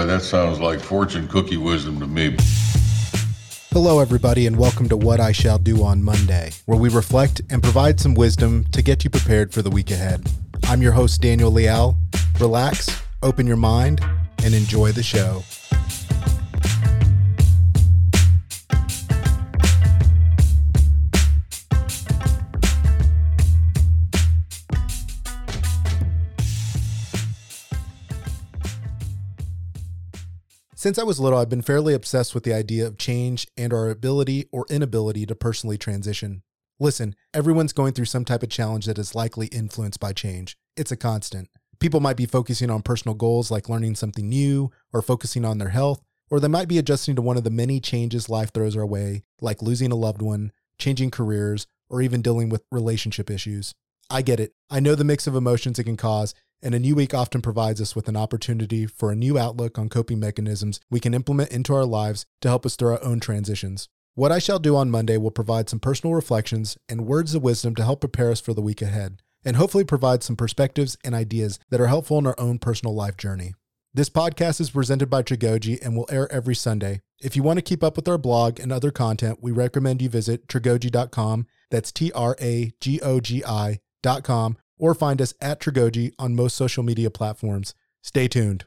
boy, that sounds like fortune cookie wisdom to me. Hello, everybody, and welcome to What I Shall Do on Monday, where we reflect and provide some wisdom to get you prepared for the week ahead. I'm your host, Daniel Leal. Relax, open your mind, and enjoy the show. Since I was little, I've been fairly obsessed with the idea of change and our ability or inability to personally transition. Listen, everyone's going through some type of challenge that is likely influenced by change. It's a constant. People might be focusing on personal goals like learning something new or focusing on their health, or they might be adjusting to one of the many changes life throws our way, like losing a loved one, changing careers, or even dealing with relationship issues. I get it. I know the mix of emotions it can cause, and a new week often provides us with an opportunity for a new outlook on coping mechanisms we can implement into our lives to help us through our own transitions. What I shall do on Monday will provide some personal reflections and words of wisdom to help prepare us for the week ahead, and hopefully provide some perspectives and ideas that are helpful in our own personal life journey. This podcast is presented by Tragogi and will air every Sunday. If you want to keep up with our blog and other content, we recommend you visit tragogi.com. That's T R A G O G I.com or find us at Tragogi on most social media platforms. Stay tuned.